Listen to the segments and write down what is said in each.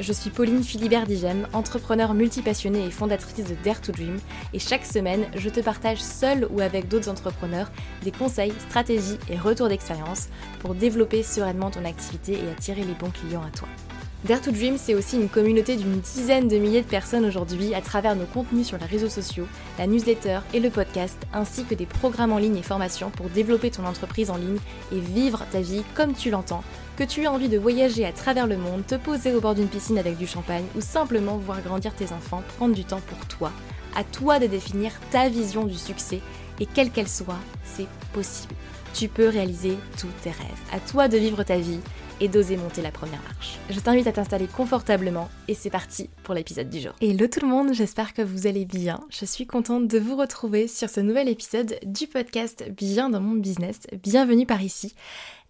Je suis Pauline Philibert Digem, entrepreneur multipassionnée et fondatrice de Dare to Dream, et chaque semaine, je te partage seul ou avec d'autres entrepreneurs des conseils, stratégies et retours d'expérience pour développer sereinement ton activité et attirer les bons clients à toi. Dare to Dream, c'est aussi une communauté d'une dizaine de milliers de personnes aujourd'hui à travers nos contenus sur les réseaux sociaux, la newsletter et le podcast, ainsi que des programmes en ligne et formations pour développer ton entreprise en ligne et vivre ta vie comme tu l'entends que tu aies envie de voyager à travers le monde, te poser au bord d'une piscine avec du champagne ou simplement voir grandir tes enfants, prendre du temps pour toi. À toi de définir ta vision du succès et quelle qu'elle soit, c'est possible. Tu peux réaliser tous tes rêves. À toi de vivre ta vie et d'oser monter la première marche. Je t'invite à t'installer confortablement et c'est parti pour l'épisode du jour. Hello tout le monde, j'espère que vous allez bien. Je suis contente de vous retrouver sur ce nouvel épisode du podcast Bien dans mon business. Bienvenue par ici.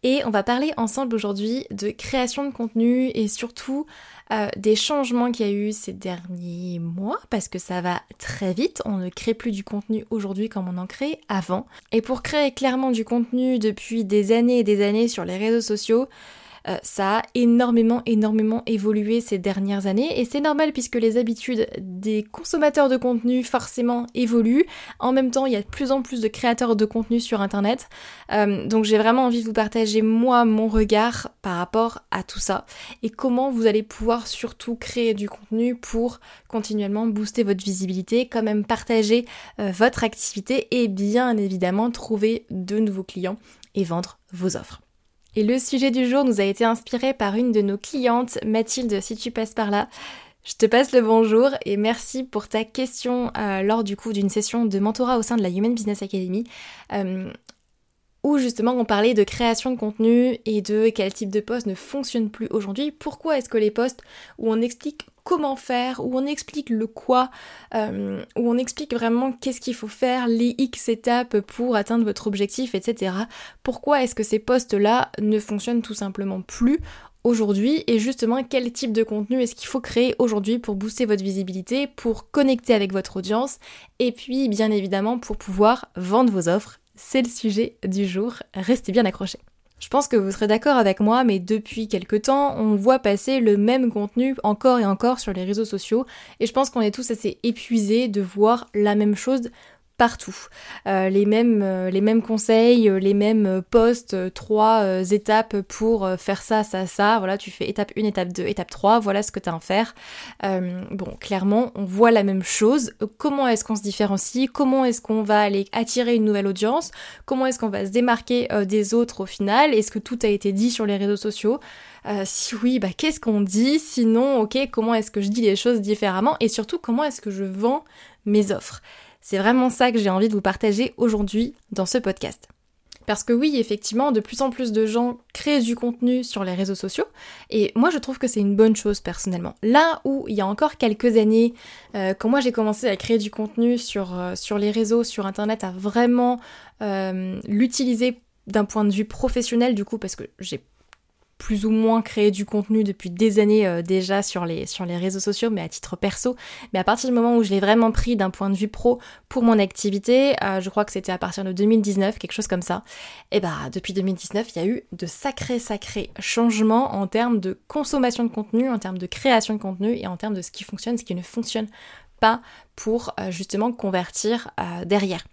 Et on va parler ensemble aujourd'hui de création de contenu et surtout euh, des changements qu'il y a eu ces derniers mois parce que ça va très vite. On ne crée plus du contenu aujourd'hui comme on en crée avant. Et pour créer clairement du contenu depuis des années et des années sur les réseaux sociaux, euh, ça a énormément, énormément évolué ces dernières années et c'est normal puisque les habitudes des consommateurs de contenu forcément évoluent. En même temps, il y a de plus en plus de créateurs de contenu sur Internet. Euh, donc j'ai vraiment envie de vous partager moi mon regard par rapport à tout ça et comment vous allez pouvoir surtout créer du contenu pour continuellement booster votre visibilité, quand même partager euh, votre activité et bien évidemment trouver de nouveaux clients et vendre vos offres. Et le sujet du jour nous a été inspiré par une de nos clientes, Mathilde, si tu passes par là. Je te passe le bonjour et merci pour ta question euh, lors du coup d'une session de mentorat au sein de la Human Business Academy. Euh, où justement on parlait de création de contenu et de quel type de poste ne fonctionne plus aujourd'hui. Pourquoi est-ce que les postes où on explique comment faire, où on explique le quoi, euh, où on explique vraiment qu'est-ce qu'il faut faire, les X étapes pour atteindre votre objectif, etc. Pourquoi est-ce que ces postes-là ne fonctionnent tout simplement plus aujourd'hui et justement quel type de contenu est-ce qu'il faut créer aujourd'hui pour booster votre visibilité, pour connecter avec votre audience et puis bien évidemment pour pouvoir vendre vos offres. C'est le sujet du jour, restez bien accrochés. Je pense que vous serez d'accord avec moi, mais depuis quelque temps, on voit passer le même contenu encore et encore sur les réseaux sociaux, et je pense qu'on est tous assez épuisés de voir la même chose partout. Euh, les, mêmes, euh, les mêmes conseils, euh, les mêmes posts, trois étapes pour faire ça, ça, ça. Voilà, tu fais étape 1, étape 2, étape 3, voilà ce que tu as à faire. bon, clairement, on voit la même chose. Comment est-ce qu'on se différencie? Comment est-ce qu'on va aller attirer une nouvelle audience? Comment est-ce qu'on va se démarquer des autres au final? Est-ce que tout a été dit sur les réseaux sociaux? Si oui, bah qu'est-ce qu'on dit? Sinon, ok, comment est-ce que je dis les choses différemment? Et surtout, comment est-ce que je vends mes offres? C'est vraiment ça que j'ai envie de vous partager aujourd'hui dans ce podcast. Parce que oui, effectivement, de plus en plus de gens créent du contenu sur les réseaux sociaux, et moi je trouve que c'est une bonne chose personnellement. Là où il y a encore quelques années, euh, quand moi j'ai commencé à créer du contenu sur, euh, les réseaux, sur Internet, à vraiment euh, l'utiliser d'un point de vue professionnel du coup, parce que j'ai plus ou moins créé du contenu depuis des années euh, déjà sur les, sur les réseaux sociaux, mais à titre perso. Mais à partir du moment où je l'ai vraiment pris d'un point de vue pro pour mon activité, euh, je crois que c'était à partir de 2019, quelque chose comme ça, et bah depuis 2019, il y a eu de sacrés, sacrés changements en termes de consommation de contenu, en termes de création de contenu et en termes de ce qui fonctionne, ce qui ne fonctionne pas pour euh, justement convertir derrière.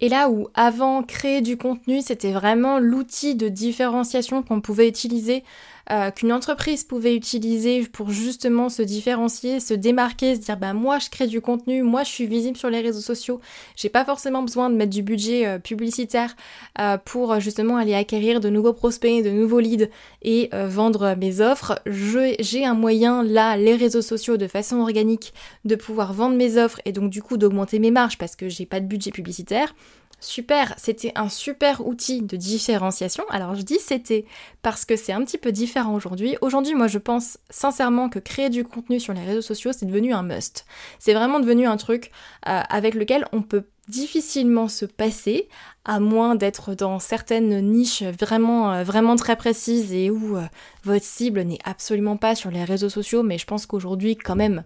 Et là où avant créer du contenu, c'était vraiment l'outil de différenciation qu'on pouvait utiliser, euh, qu'une entreprise pouvait utiliser pour justement se différencier, se démarquer, se dire bah moi je crée du contenu, moi je suis visible sur les réseaux sociaux, j'ai pas forcément besoin de mettre du budget euh, publicitaire euh, pour justement aller acquérir de nouveaux prospects, de nouveaux leads et vendre mes offres. J'ai un moyen là, les réseaux sociaux de façon organique, de pouvoir vendre mes offres et donc du coup d'augmenter mes marges parce que j'ai pas de budget publicitaire. Super, c'était un super outil de différenciation. Alors je dis c'était parce que c'est un petit peu différent aujourd'hui. Aujourd'hui, moi je pense sincèrement que créer du contenu sur les réseaux sociaux, c'est devenu un must. C'est vraiment devenu un truc euh, avec lequel on peut difficilement se passer, à moins d'être dans certaines niches vraiment, euh, très précises et où euh, votre cible n'est absolument pas sur les réseaux sociaux, mais je pense qu'aujourd'hui quand même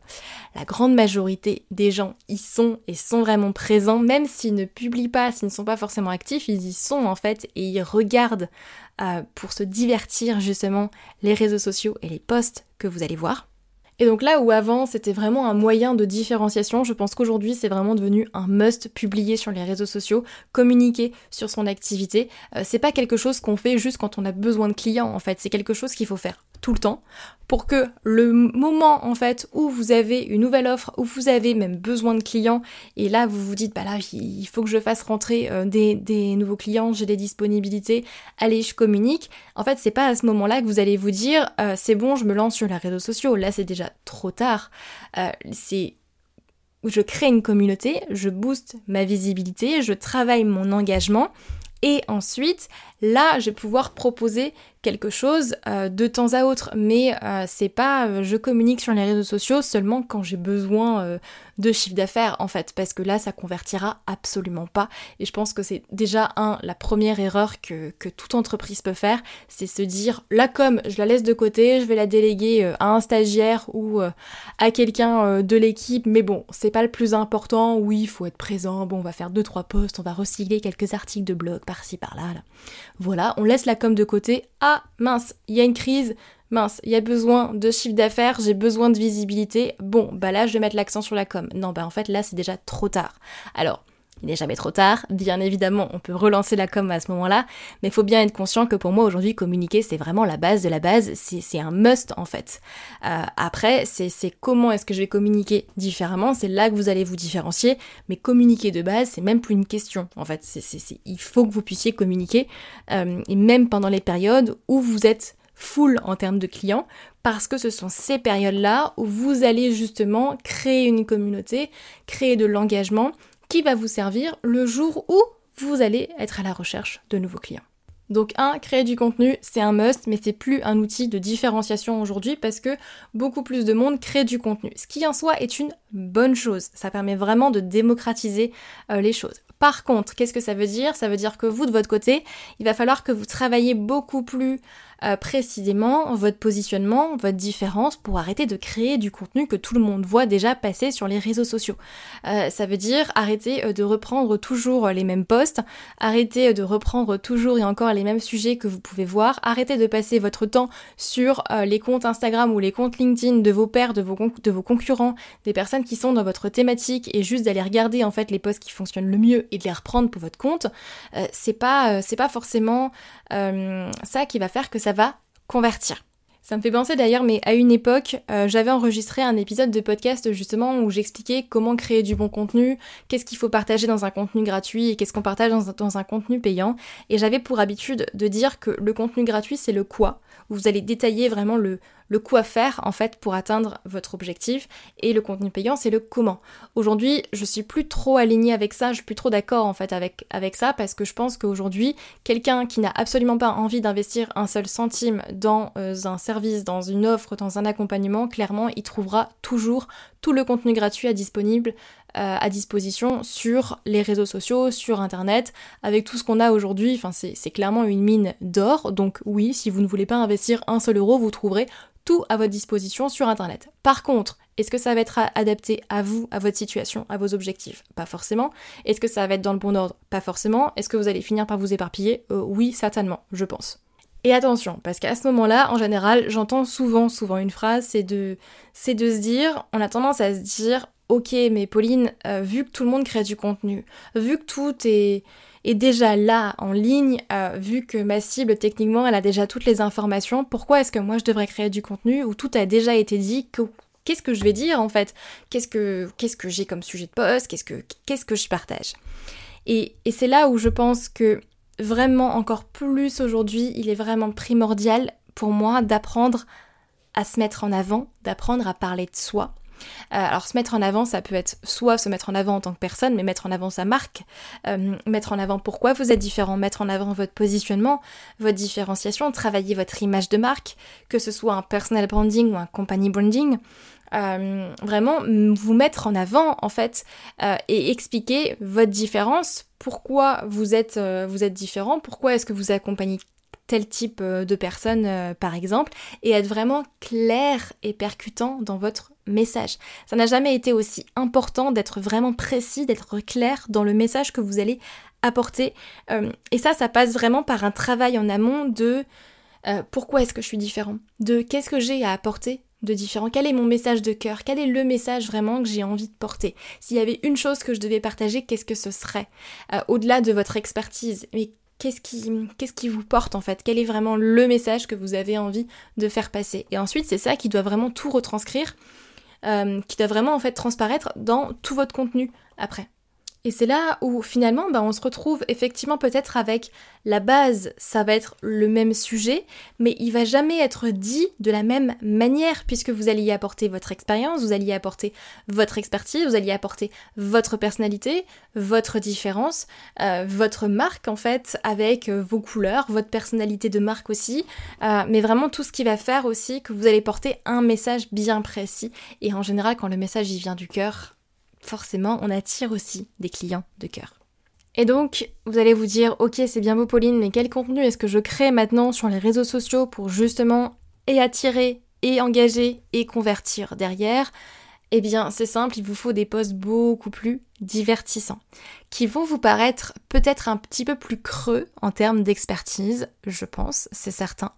la grande majorité des gens y sont et sont vraiment présents, même s'ils ne publient pas, s'ils ne sont pas forcément actifs, ils y sont en fait et ils regardent euh, pour se divertir justement les réseaux sociaux et les posts que vous allez voir. Et donc là où avant c'était vraiment un moyen de différenciation, je pense qu'aujourd'hui c'est vraiment devenu un must publier sur les réseaux sociaux, communiquer sur son activité. Euh, c'est pas quelque chose qu'on fait juste quand on a besoin de clients en fait, c'est quelque chose qu'il faut faire le temps pour que le moment en fait où vous avez une nouvelle offre, où vous avez même besoin de clients, et là vous vous dites bah là il faut que je fasse rentrer euh, des, nouveaux clients, j'ai des disponibilités, allez je communique. En fait c'est pas à ce moment-là que vous allez vous dire euh, c'est bon je me lance sur les réseaux sociaux, là c'est déjà trop tard. Euh, c'est je crée une communauté, je booste ma visibilité, je travaille mon engagement et ensuite, là, je vais pouvoir proposer quelque chose euh, de temps à autre. Mais euh, c'est pas euh, je communique sur les réseaux sociaux seulement quand j'ai besoin de chiffre d'affaires en fait, parce que là, ça convertira absolument pas. Et je pense que c'est déjà un la première erreur que, toute entreprise peut faire, c'est se dire la com, je la laisse de côté, je vais la déléguer à un stagiaire ou à quelqu'un de l'équipe. Mais bon, c'est pas le plus important. Oui, il faut être présent. Bon, on va faire deux trois posts, on va recycler quelques articles de blog par-ci par-là. Là. Voilà, on laisse la com de côté. Ah mince, il y a une crise, mince, il y a besoin de chiffre d'affaires, j'ai besoin de visibilité. Bon, bah là je vais mettre l'accent sur la com. Non, bah en fait là c'est déjà trop tard. Alors, il n'est jamais trop tard, bien évidemment, on peut relancer la com à ce moment-là, mais il faut bien être conscient que pour moi aujourd'hui, communiquer, c'est vraiment la base de la base, c'est un must en fait. Euh, après, c'est comment est-ce que je vais communiquer différemment, c'est là que vous allez vous différencier, mais communiquer de base, c'est même plus une question en fait, il faut que vous puissiez communiquer, euh, et même pendant les périodes où vous êtes full en termes de clients, parce que ce sont ces périodes-là où vous allez justement créer une communauté, créer de l'engagement, qui va vous servir le jour où vous allez être à la recherche de nouveaux clients. Donc un, créer du contenu, c'est un must, mais c'est plus un outil de différenciation aujourd'hui parce que beaucoup plus de monde crée du contenu. Ce qui en soi est une bonne chose. Ça permet vraiment de démocratiser euh, les choses. Par contre, qu'est-ce que ça veut dire? Ça veut dire que vous, de votre côté, il va falloir que vous travaillez beaucoup plus euh, précisément votre positionnement, votre différence pour arrêter de créer du contenu que tout le monde voit déjà passer sur les réseaux sociaux. Euh, ça veut dire arrêter euh, de reprendre toujours les mêmes posts, arrêter de reprendre toujours et encore les mêmes sujets que vous pouvez voir, arrêter de passer votre temps sur les comptes Instagram ou les comptes LinkedIn de vos pairs, de vos, de vos concurrents, des personnes qui sont dans votre thématique et juste d'aller regarder en fait les posts qui fonctionnent le mieux et de les reprendre pour votre compte. c'est pas, pas forcément ça qui va faire que ça va convertir. Ça me fait penser d'ailleurs, mais à une époque, euh, j'avais enregistré un épisode de podcast justement où j'expliquais comment créer du bon contenu, qu'est-ce qu'il faut partager dans un contenu gratuit et qu'est-ce qu'on partage dans un, contenu payant. Et j'avais pour habitude de dire que le contenu gratuit, c'est le quoi. vous allez détailler vraiment le, le quoi faire en fait pour atteindre votre objectif et le contenu payant c'est le comment. Aujourd'hui je suis plus trop alignée avec ça, je suis plus trop d'accord en fait avec, ça parce que je pense qu'aujourd'hui quelqu'un qui n'a absolument pas envie d'investir un seul centime dans euh, un service, dans une offre, dans un accompagnement, clairement il trouvera toujours tout le contenu gratuit à disponible euh, à disposition sur les réseaux sociaux, sur internet, avec tout ce qu'on a aujourd'hui, c'est clairement une mine d'or, donc oui, si vous ne voulez pas investir un seul euro, vous trouverez tout à votre disposition sur Internet. Par contre, est-ce que ça va être adapté à vous, à votre situation, à vos objectifs? Pas forcément. Est-ce que ça va être dans le bon ordre? Pas forcément. Est-ce que vous allez finir par vous éparpiller? Euh, Oui, certainement, je pense. Et attention, parce qu'à ce moment-là, en général, j'entends souvent, souvent une phrase, c'est de, c'est de se dire, on a tendance à se dire, ok, mais Pauline, euh, vu que tout le monde crée du contenu, vu que tout est, est déjà là en ligne, euh, vu que ma cible techniquement elle a déjà toutes les informations, pourquoi est-ce que moi je devrais créer du contenu où tout a déjà été dit? Qu'est-ce que je vais dire en fait? Qu'est-ce que, j'ai comme sujet de poste? Qu'est-ce que, qu'est-ce que je partage? Et, et c'est là où je pense que vraiment encore plus aujourd'hui, il est vraiment primordial pour moi d'apprendre à se mettre en avant, d'apprendre à parler de soi, alors se mettre en avant, ça peut être soit se mettre en avant en tant que personne, mais mettre en avant sa marque, euh, mettre en avant pourquoi vous êtes différent, mettre en avant votre positionnement, votre différenciation, travailler votre image de marque, que ce soit un personal branding ou un company branding. euh, vraiment vous mettre en avant en fait et expliquer votre différence, pourquoi vous êtes, vous êtes différent, pourquoi est-ce que vous accompagnez tel type de personnes par exemple, et être vraiment clair et percutant dans votre message. Ça n'a jamais été aussi important d'être vraiment précis, d'être clair dans le message que vous allez apporter. et ça, ça passe vraiment par un travail en amont de euh, pourquoi est-ce que je suis différent? De qu'est-ce que j'ai à apporter de différent? Quel est mon message de cœur? Quel est le message vraiment que j'ai envie de porter? S'il y avait une chose que je devais partager, qu'est-ce que ce serait? Euh, Au-delà de votre expertise, mais qu'est-ce qui, qu'est-ce qui vous porte en fait? Quel est vraiment le message que vous avez envie de faire passer? Et ensuite, c'est ça qui doit vraiment tout retranscrire, euh, qui doit vraiment en fait transparaître dans tout votre contenu après. Et c'est là où finalement bah, on se retrouve effectivement peut-être avec la base, ça va être le même sujet, mais il va jamais être dit de la même manière puisque vous allez y apporter votre expérience, vous allez y apporter votre expertise, vous allez y apporter votre personnalité, votre différence, euh, votre marque en fait avec euh, vos couleurs, votre personnalité de marque aussi, euh, mais vraiment tout ce qui va faire aussi que vous allez porter un message bien précis. Et en général quand le message y vient du cœur, forcément, on attire aussi des clients de cœur. Et donc, vous allez vous dire, ok, c'est bien beau Pauline, mais quel contenu est-ce que je crée maintenant sur les réseaux sociaux pour justement et attirer, et engager, et convertir derrière? Eh bien, c'est simple, il vous faut des posts beaucoup plus divertissants, qui vont vous paraître peut-être un petit peu plus creux en termes d'expertise, je pense, c'est certain.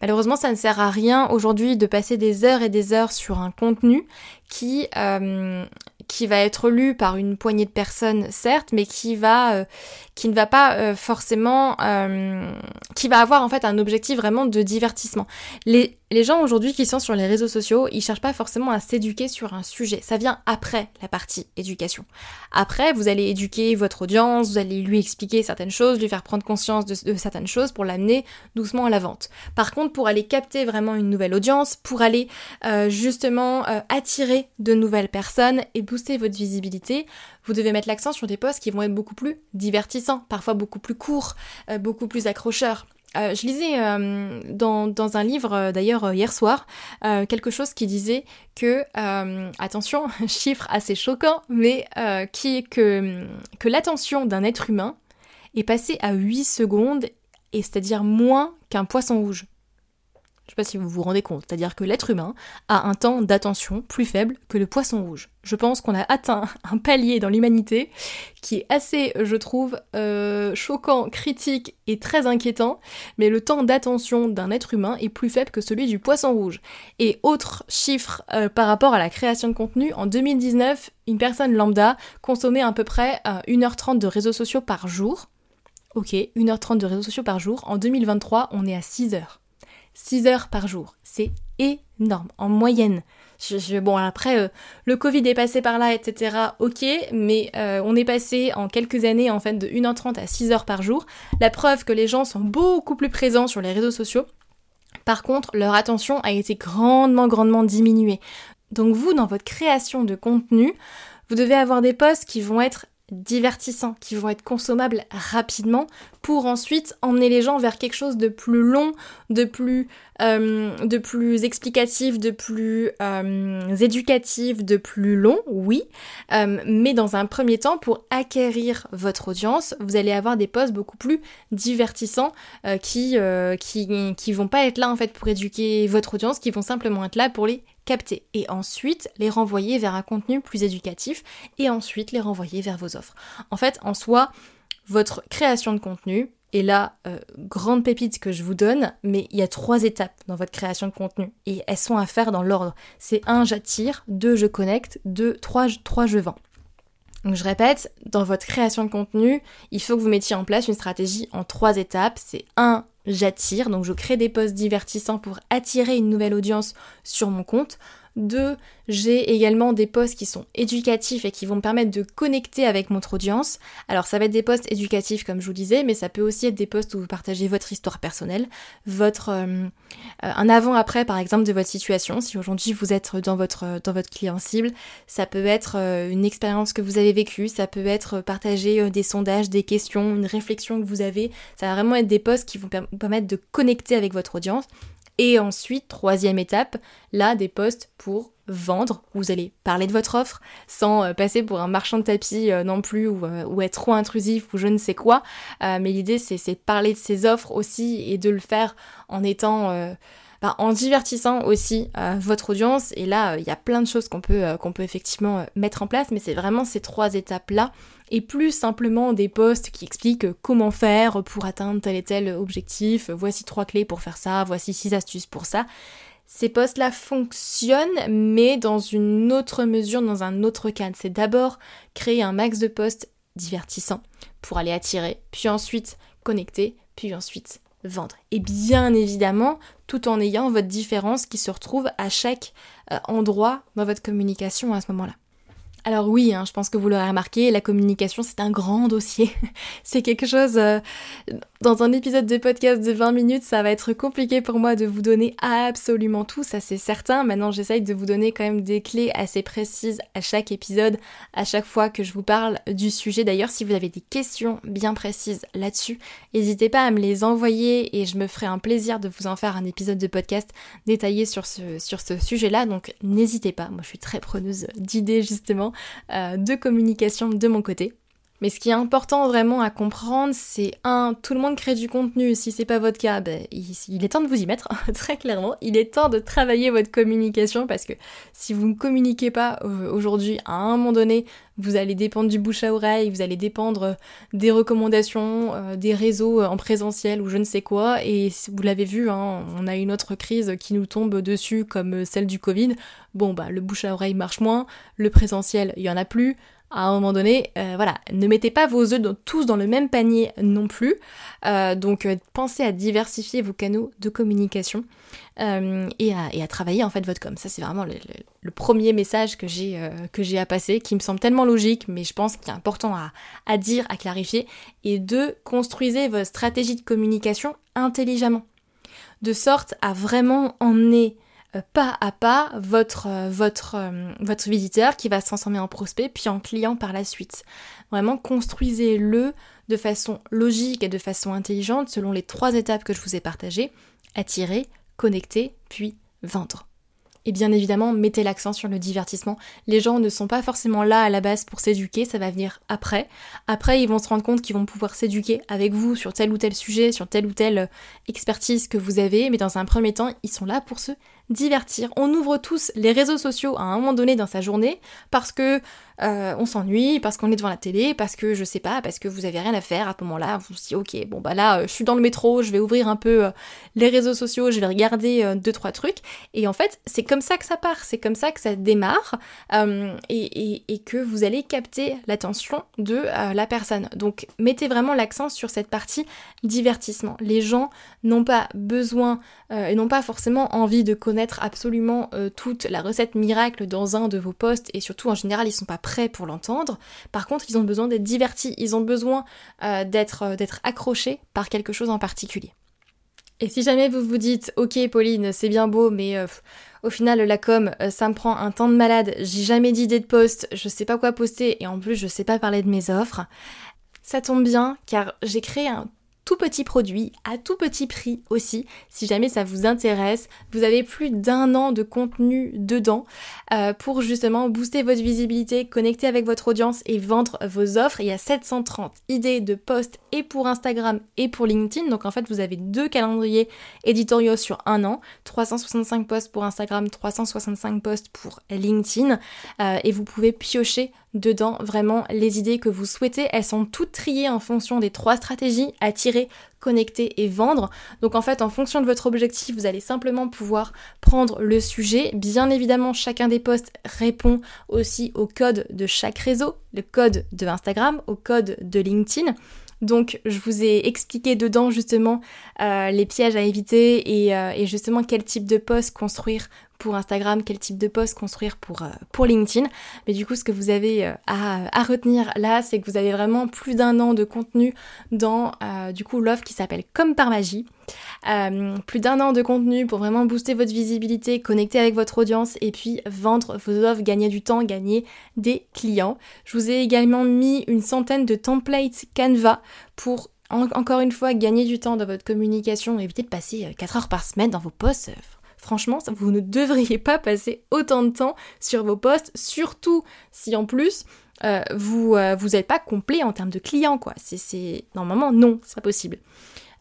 Malheureusement, ça ne sert à rien aujourd'hui de passer des heures et des heures sur un contenu qui euh, qui va être lu par une poignée de personnes, certes, mais qui va, euh, qui ne va pas euh, forcément, euh, qui va avoir en fait un objectif vraiment de divertissement. Les, gens aujourd'hui qui sont sur les réseaux sociaux, ils cherchent pas forcément à s'éduquer sur un sujet. Ça vient après la partie éducation. Après, vous allez éduquer votre audience, vous allez lui expliquer certaines choses, lui faire prendre conscience de, certaines choses pour l'amener doucement à la vente. Par contre, pour aller capter vraiment une nouvelle audience, pour aller justement attirer de nouvelles personnes et votre visibilité, vous devez mettre l'accent sur des posts qui vont être beaucoup plus divertissants, parfois beaucoup plus courts, euh, beaucoup plus accrocheurs. Euh, je lisais euh, dans, un livre d'ailleurs hier soir quelque chose qui disait que, attention, chiffre assez choquant, mais qui, que, que l'attention d'un être humain est passée à 8 secondes, et c'est-à-dire moins qu'un poisson rouge. Je sais pas si vous vous rendez compte, c'est-à-dire que l'être humain a un temps d'attention plus faible que le poisson rouge. Je pense qu'on a atteint un palier dans l'humanité qui est assez, je trouve, euh, choquant, critique et très inquiétant, mais le temps d'attention d'un être humain est plus faible que celui du poisson rouge. Et autre chiffre euh, par rapport à la création de contenu, en 2019, une personne lambda consommait à peu près 1h30 euh, de réseaux sociaux par jour. Ok, 1h30 de réseaux sociaux par jour. En 2023, on est à 6 heures. 6 heures par jour. C'est énorme, en moyenne. bon, après, euh, le Covid est passé par là, etc. Ok, mais euh, on est passé en quelques années, en fait, de 1h30 à 6 heures par jour. La preuve que les gens sont beaucoup plus présents sur les réseaux sociaux. Par contre, leur attention a été grandement, grandement diminuée. Donc vous, dans votre création de contenu, vous devez avoir des posts qui vont être divertissants, qui vont être consommables rapidement pour ensuite emmener les gens vers quelque chose de plus long, de plus, de plus explicatif, de plus euh, éducatif, de plus long, oui, euh, mais dans un premier temps, pour acquérir votre audience, vous allez avoir des posts beaucoup plus divertissants qui, qui, qui vont pas être là en fait pour éduquer votre audience, qui vont simplement être là pour les capter et ensuite les renvoyer vers un contenu plus éducatif et ensuite les renvoyer vers vos offres. En fait, en soi, votre création de contenu, et là, euh, grande pépite que je vous donne, mais il y a trois étapes dans votre création de contenu et elles sont à faire dans l'ordre. C'est un, j'attire, deux, je connecte, deux, trois, trois, je vends. Donc je répète, dans votre création de contenu, il faut que vous mettiez en place une stratégie en trois étapes. C'est un, j'attire, donc je crée des posts divertissants pour attirer une nouvelle audience sur mon compte. Deux, j'ai également des posts qui sont éducatifs et qui vont me permettre de connecter avec votre audience. Alors ça va être des posts éducatifs comme je vous disais, mais ça peut aussi être des posts où vous partagez votre histoire personnelle, votre euh, euh, un avant-après par exemple de votre situation. Si aujourd'hui vous êtes dans votre dans votre client cible, ça peut être euh, une expérience que vous avez vécue, ça peut être partager des sondages, des questions, une réflexion que vous avez. Ça va vraiment être des posts qui vont vous permettre de connecter avec votre audience. Et ensuite, troisième étape, là, des posts pour vendre. Vous allez parler de votre offre sans euh, passer pour un marchand de tapis euh, non plus euh, ou, être trop intrusif ou je ne sais quoi. mais l'idée, c'est de parler de ses offres aussi et de le faire en étant... En divertissant aussi votre audience. Et là, il y a plein de choses qu'on peut, qu'on peut effectivement mettre en place, mais c'est vraiment ces trois étapes-là et plus simplement des posts qui expliquent comment faire pour atteindre tel et tel objectif, voici trois clés pour faire ça, voici six astuces pour ça. Ces posts-là fonctionnent, mais dans une autre mesure, dans un autre cadre. C'est d'abord créer un max de posts divertissants pour aller attirer, puis ensuite connecter, puis ensuite vendre. Et bien évidemment, tout en ayant votre différence qui se retrouve à chaque euh, endroit dans votre communication à ce moment-là. Alors oui, hein, je pense que vous l'aurez remarqué, la communication c'est un grand dossier. c'est quelque chose... Euh, dans un épisode de podcast de 20 minutes, ça va être compliqué pour moi de vous donner absolument tout, ça c'est certain. Maintenant j'essaye de vous donner quand même des clés assez précises à chaque épisode, à chaque fois que je vous parle du sujet. D'ailleurs si vous avez des questions bien précises là-dessus, n'hésitez pas à me les envoyer et je me ferai un plaisir de vous en faire un épisode de podcast détaillé sur ce, sujet-là. Donc n'hésitez pas, moi je suis très preneuse d'idées justement euh, de communication de mon côté. Mais ce qui est important vraiment à comprendre, c'est un, tout le monde crée du contenu. Si c'est pas votre cas, ben, il, est temps de vous y mettre, très clairement. Il est temps de travailler votre communication parce que si vous ne communiquez pas euh, aujourd'hui, à un moment donné, vous allez dépendre du bouche à oreille, vous allez dépendre euh, des recommandations, euh, des réseaux en présentiel ou je ne sais quoi. Et vous l'avez vu, hein, on a une autre crise qui nous tombe dessus comme celle du Covid. Bon, bah le bouche à oreille marche moins, le présentiel, il y en a plus à un moment donné, euh, voilà, ne mettez pas vos œufs tous dans le même panier non plus. Euh, donc euh, pensez à diversifier vos canaux de communication et à, travailler en fait votre com. Ça c'est vraiment le, premier message que j'ai que j'ai à passer, qui me semble tellement logique, mais je pense qu'il est important à, à dire, à clarifier. Et deux, construisez votre stratégie de communication intelligemment, de sorte à vraiment emmener pas à pas votre, euh, euh, votre visiteur qui va se transformer en prospect puis en client par la suite. Vraiment construisez-le de façon logique et de façon intelligente selon les trois étapes que je vous ai partagées. Attirer, connecter, puis vendre. Et bien évidemment, mettez l'accent sur le divertissement. Les gens ne sont pas forcément là à la base pour s'éduquer, ça va venir après. Après, ils vont se rendre compte qu'ils vont pouvoir s'éduquer avec vous sur tel ou tel sujet, sur telle ou telle expertise que vous avez, mais dans un premier temps, ils sont là pour se divertir. On ouvre tous les réseaux sociaux à un moment donné dans sa journée parce que euh, on s'ennuie, parce qu'on est devant la télé, parce que je sais pas, parce que vous avez rien à faire à ce moment-là. Vous vous dites ok, bon bah là, euh, je suis dans le métro, je vais ouvrir un peu euh, les réseaux sociaux, je vais regarder deux trois trucs. Et en fait, c'est comme ça que ça part, c'est comme ça que ça démarre et, et, que vous allez capter l'attention de la personne. Donc mettez vraiment l'accent sur cette partie divertissement. Les gens n'ont pas besoin et n'ont pas forcément envie de connaître absolument euh, toute la recette miracle dans un de vos posts et surtout en général ils sont pas pour l'entendre. Par contre ils ont besoin d'être divertis, ils ont besoin euh, d'être euh, d'être accrochés par quelque chose en particulier. Et si jamais vous vous dites ok Pauline c'est bien beau mais au final la com ça me prend un temps de malade, j'ai jamais d'idée de post, je sais pas quoi poster et en plus je sais pas parler de mes offres. Ça tombe bien car j'ai créé un tout petit produit, à tout petit prix aussi, si jamais ça vous intéresse. Vous avez plus d'un an de contenu dedans euh, pour justement booster votre visibilité, connecter avec votre audience et vendre vos offres. Il y a 730 idées de posts et pour Instagram et pour LinkedIn. Donc en fait, vous avez deux calendriers éditoriaux sur un an, 365 posts pour Instagram, 365 posts pour LinkedIn. Euh, et vous pouvez piocher dedans vraiment les idées que vous souhaitez. Elles sont toutes triées en fonction des trois stratégies attirer, connecter et vendre. Donc en fait, en fonction de votre objectif, vous allez simplement pouvoir prendre le sujet. Bien évidemment, chacun des posts répond aussi au code de chaque réseau, le code de Instagram, au code de LinkedIn. Donc je vous ai expliqué dedans justement euh, les pièges à éviter et, euh, et, justement quel type de post construire pour Instagram, quel type de post construire pour, euh, pour LinkedIn. Mais du coup, ce que vous avez euh, à, retenir là, c'est que vous avez vraiment plus d'un an de contenu dans euh, du coup l'offre qui s'appelle Comme par magie. plus d'un an de contenu pour vraiment booster votre visibilité, connecter avec votre audience et puis vendre vos offres, gagner du temps, gagner des clients. Je vous ai également mis une centaine de templates Canva pour encore une fois, gagner du temps dans votre communication, éviter de passer 4 heures par semaine dans vos posts. Franchement, vous ne devriez pas passer autant de temps sur vos posts, surtout si en plus vous vous n'êtes pas complet en termes de clients quoi. C'est normalement non, c'est pas possible.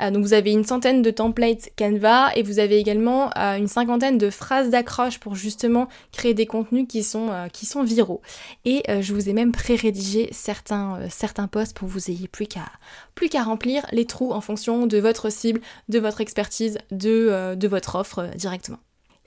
Euh, donc vous avez une centaine de templates Canva et vous avez également euh, une cinquantaine de phrases d'accroche pour justement créer des contenus qui sont, euh, qui sont viraux. Et je vous ai même pré-rédigé certains, certains posts pour que vous ayez plus qu'à plus qu'à remplir les trous en fonction de votre cible, de votre expertise, de, de votre offre directement.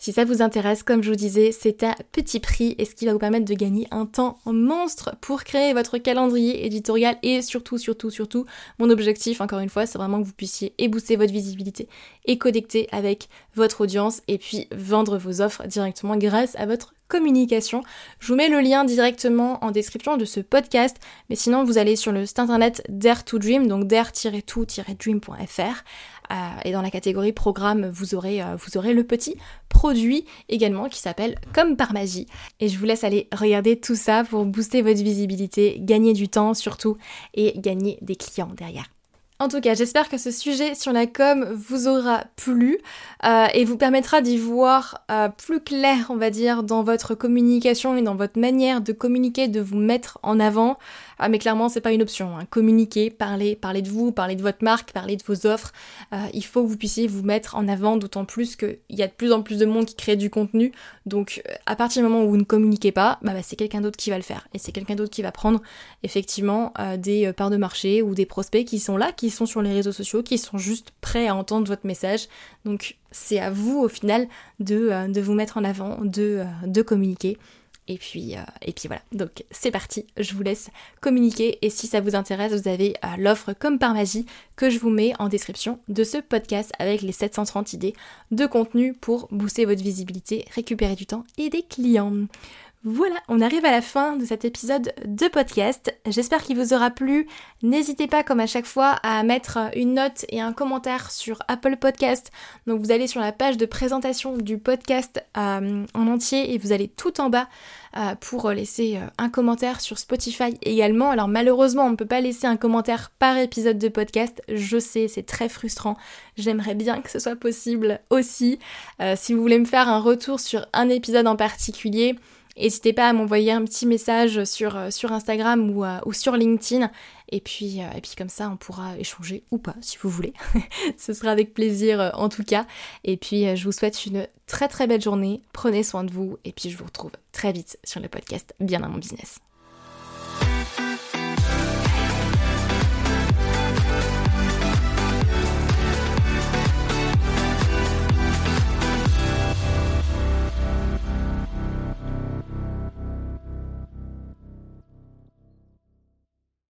Si ça vous intéresse, comme je vous disais, c'est à petit prix et ce qui va vous permettre de gagner un temps monstre pour créer votre calendrier éditorial et surtout, surtout, surtout, mon objectif, encore une fois, c'est vraiment que vous puissiez et booster votre visibilité et connecter avec votre audience et puis vendre vos offres directement grâce à votre communication. Je vous mets le lien directement en description de ce podcast, mais sinon vous allez sur le site internet Dare to Dream, donc dare-to-dream.fr euh, et dans la catégorie programme, vous aurez, euh, vous aurez le petit produit également qui s'appelle Comme par magie. Et je vous laisse aller regarder tout ça pour booster votre visibilité, gagner du temps surtout et gagner des clients derrière. En tout cas, j'espère que ce sujet sur la com vous aura plu euh, et vous permettra d'y voir plus clair, on va dire, dans votre communication et dans votre manière de communiquer, de vous mettre en avant. Ah mais clairement c'est pas une option. Hein. Communiquer, parler, parler de vous, parler de votre marque, parler de vos offres. Euh, il faut que vous puissiez vous mettre en avant, d'autant plus qu'il y a de plus en plus de monde qui crée du contenu. Donc à partir du moment où vous ne communiquez pas, bah, bah c'est quelqu'un d'autre qui va le faire. Et c'est quelqu'un d'autre qui va prendre effectivement euh, des euh, parts de marché ou des prospects qui sont là, qui sont sur les réseaux sociaux, qui sont juste prêts à entendre votre message. Donc c'est à vous au final de, vous mettre en avant, de communiquer. Et puis, euh, et puis voilà, donc c'est parti, je vous laisse communiquer. Et si ça vous intéresse, vous avez euh, l'offre comme par magie que je vous mets en description de ce podcast avec les 730 idées de contenu pour booster votre visibilité, récupérer du temps et des clients. Voilà, on arrive à la fin de cet épisode de podcast. J'espère qu'il vous aura plu. N'hésitez pas, comme à chaque fois, à mettre une note et un commentaire sur Apple Podcast. Donc vous allez sur la page de présentation du podcast euh, en entier et vous allez tout en bas euh, pour laisser euh, un commentaire sur Spotify également. Alors malheureusement, on ne peut pas laisser un commentaire par épisode de podcast. Je sais, c'est très frustrant. J'aimerais bien que ce soit possible aussi. si vous voulez me faire un retour sur un épisode en particulier, N'hésitez pas à m'envoyer un petit message sur, euh, sur Instagram ou, euh, ou sur LinkedIn. Et puis, euh, et puis comme ça, on pourra échanger ou pas, si vous voulez. Ce sera avec plaisir en tout cas. Et puis, je vous souhaite une très très belle journée. Prenez soin de vous. Et puis, je vous retrouve très vite sur le podcast Bien dans mon business.